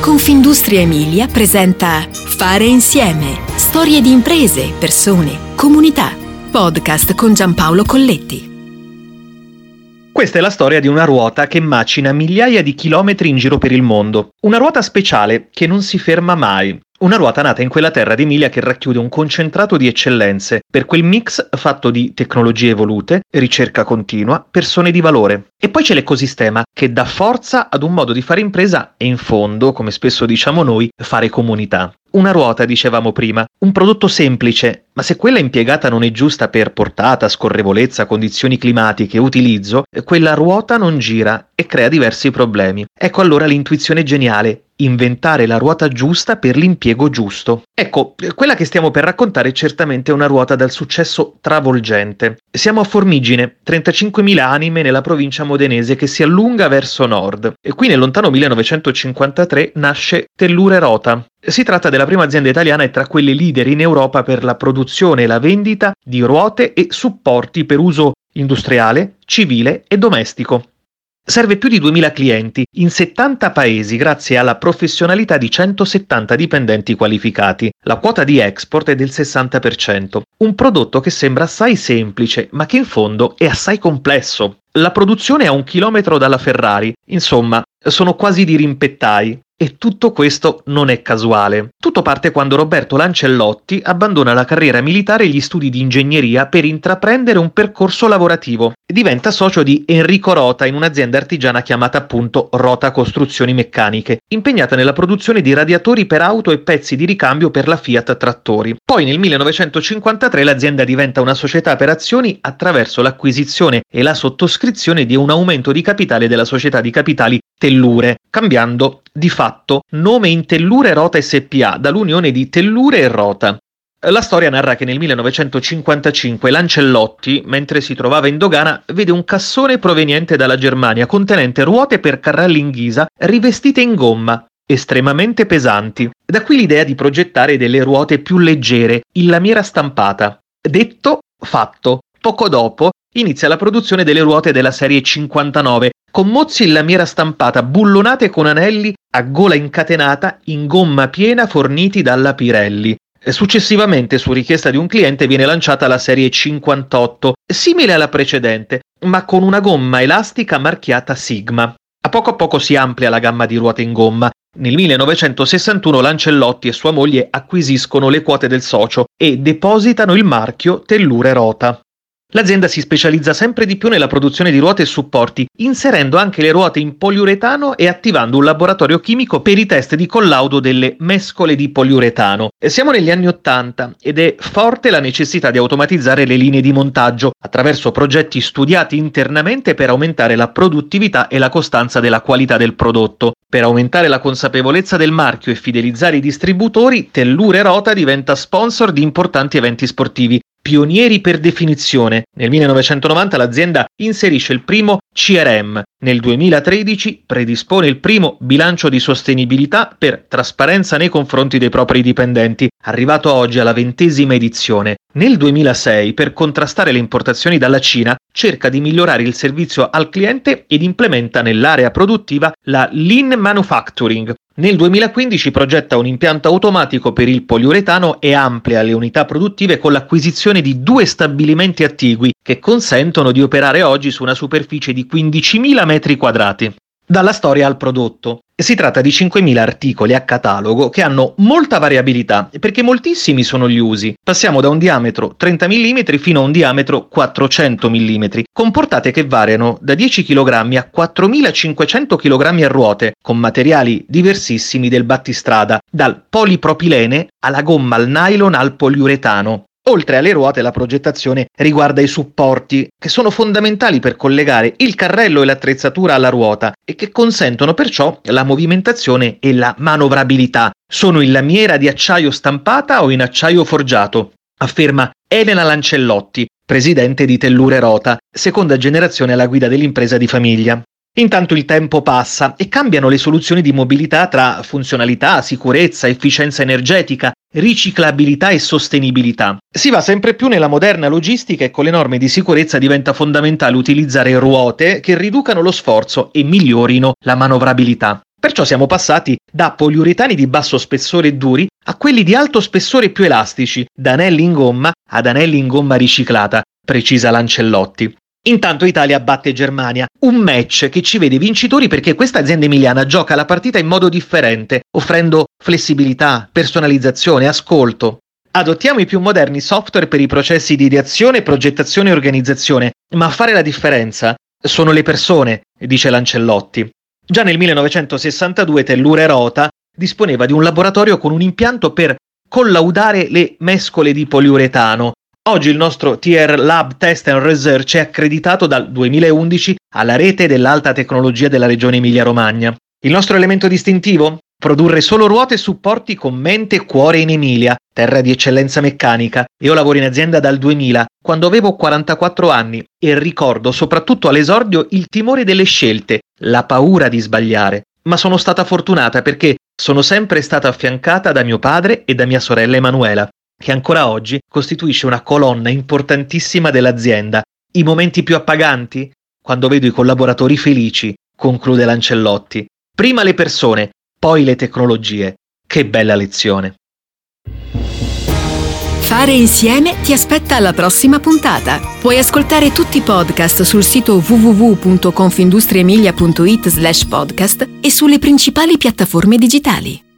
Confindustria Emilia presenta Fare insieme. Storie di imprese, persone, comunità. Podcast con Giampaolo Colletti. Questa è la storia di una ruota che macina migliaia di chilometri in giro per il mondo. Una ruota speciale che non si ferma mai. Una ruota nata in quella terra d'Emilia che racchiude un concentrato di eccellenze, per quel mix fatto di tecnologie evolute, ricerca continua, persone di valore. E poi c'è l'ecosistema, che dà forza ad un modo di fare impresa e in fondo, come spesso diciamo noi, fare comunità. Una ruota, dicevamo prima, un prodotto semplice, ma se quella impiegata non è giusta per portata, scorrevolezza, condizioni climatiche utilizzo, quella ruota non gira e crea diversi problemi. Ecco allora l'intuizione geniale, inventare la ruota giusta per l'impiego giusto. Ecco, quella che stiamo per raccontare è certamente una ruota dal successo travolgente. Siamo a Formigine, 35.000 anime nella provincia modenese che si allunga verso nord. E qui nel lontano 1953 nasce Tellure Rota, si tratta della prima azienda italiana e tra quelle leader in Europa per la produzione e la vendita di ruote e supporti per uso industriale, civile e domestico. Serve più di 2000 clienti in 70 paesi grazie alla professionalità di 170 dipendenti qualificati. La quota di export è del 60%. Un prodotto che sembra assai semplice, ma che in fondo è assai complesso. La produzione è a un chilometro dalla Ferrari, insomma, sono quasi dirimpettai. E tutto questo non è casuale. Tutto parte quando Roberto Lancellotti abbandona la carriera militare e gli studi di ingegneria per intraprendere un percorso lavorativo. Diventa socio di Enrico Rota in un'azienda artigiana chiamata appunto Rota Costruzioni Meccaniche, impegnata nella produzione di radiatori per auto e pezzi di ricambio per la Fiat Trattori. Poi nel 1953 l'azienda diventa una società per azioni attraverso l'acquisizione e la sottoscrizione di un aumento di capitale della società di capitali Tellure, cambiando di fatto nome in Tellure Rota SPA dall'unione di Tellure e Rota. La storia narra che nel 1955 Lancellotti, mentre si trovava in dogana, vede un cassone proveniente dalla Germania contenente ruote per carrelli in ghisa rivestite in gomma, estremamente pesanti. Da qui l'idea di progettare delle ruote più leggere, in lamiera stampata. Detto, fatto. Poco dopo inizia la produzione delle ruote della serie 59, con mozzi in lamiera stampata bullonate con anelli a gola incatenata in gomma piena forniti dalla Pirelli. Successivamente, su richiesta di un cliente, viene lanciata la serie 58, simile alla precedente, ma con una gomma elastica marchiata Sigma. A poco a poco si amplia la gamma di ruote in gomma. Nel 1961 Lancellotti e sua moglie acquisiscono le quote del socio e depositano il marchio Tellure Rota. L'azienda si specializza sempre di più nella produzione di ruote e supporti, inserendo anche le ruote in poliuretano e attivando un laboratorio chimico per i test di collaudo delle mescole di poliuretano. Siamo negli anni Ottanta ed è forte la necessità di automatizzare le linee di montaggio attraverso progetti studiati internamente per aumentare la produttività e la costanza della qualità del prodotto. Per aumentare la consapevolezza del marchio e fidelizzare i distributori, Tellure Rota diventa sponsor di importanti eventi sportivi, pionieri per definizione. Nel 1990 l'azienda inserisce il primo CRM. Nel 2013 predispone il primo bilancio di sostenibilità per trasparenza nei confronti dei propri dipendenti, arrivato oggi alla ventesima edizione. Nel 2006, per contrastare le importazioni dalla Cina, cerca di migliorare il servizio al cliente ed implementa nell'area produttiva la Lean Manufacturing, nel 2015 progetta un impianto automatico per il poliuretano e amplia le unità produttive con l'acquisizione di due stabilimenti attigui che consentono di operare oggi su una superficie di 15.000 metri quadrati. Dalla storia al prodotto. Si tratta di 5.000 articoli a catalogo che hanno molta variabilità perché moltissimi sono gli usi. Passiamo da un diametro 30 mm fino a un diametro 400 mm, con portate che variano da 10 kg a 4.500 kg a ruote, con materiali diversissimi del battistrada, dal polipropilene alla gomma al nylon al poliuretano. Oltre alle ruote la progettazione riguarda i supporti, che sono fondamentali per collegare il carrello e l'attrezzatura alla ruota e che consentono perciò la movimentazione e la manovrabilità. Sono in lamiera di acciaio stampata o in acciaio forgiato, afferma Elena Lancellotti, presidente di Tellure Rota, seconda generazione alla guida dell'impresa di famiglia. Intanto il tempo passa e cambiano le soluzioni di mobilità tra funzionalità, sicurezza, efficienza energetica, riciclabilità e sostenibilità. Si va sempre più nella moderna logistica e con le norme di sicurezza diventa fondamentale utilizzare ruote che riducano lo sforzo e migliorino la manovrabilità. Perciò siamo passati da poliuretani di basso spessore duri a quelli di alto spessore più elastici, da anelli in gomma ad anelli in gomma riciclata, precisa Lancellotti. Intanto Italia batte Germania, un match che ci vede vincitori perché questa azienda emiliana gioca la partita in modo differente, offrendo flessibilità, personalizzazione, ascolto. Adottiamo i più moderni software per i processi di ideazione, progettazione e organizzazione, ma a fare la differenza sono le persone, dice Lancellotti. Già nel 1962 Tellure Rota disponeva di un laboratorio con un impianto per collaudare le mescole di poliuretano. Oggi il nostro TR Lab Test and Research è accreditato dal 2011 alla rete dell'alta tecnologia della regione Emilia-Romagna. Il nostro elemento distintivo? Produrre solo ruote e supporti con mente e cuore in Emilia, terra di eccellenza meccanica. Io lavoro in azienda dal 2000, quando avevo 44 anni, e ricordo soprattutto all'esordio il timore delle scelte, la paura di sbagliare. Ma sono stata fortunata perché sono sempre stata affiancata da mio padre e da mia sorella Emanuela, che ancora oggi costituisce una colonna importantissima dell'azienda. I momenti più appaganti? Quando vedo i collaboratori felici, conclude Lancellotti. Prima le persone, poi le tecnologie. Che bella lezione. Fare insieme ti aspetta alla prossima puntata. Puoi ascoltare tutti i podcast sul sito www.confindustriemilia.it slash podcast e sulle principali piattaforme digitali.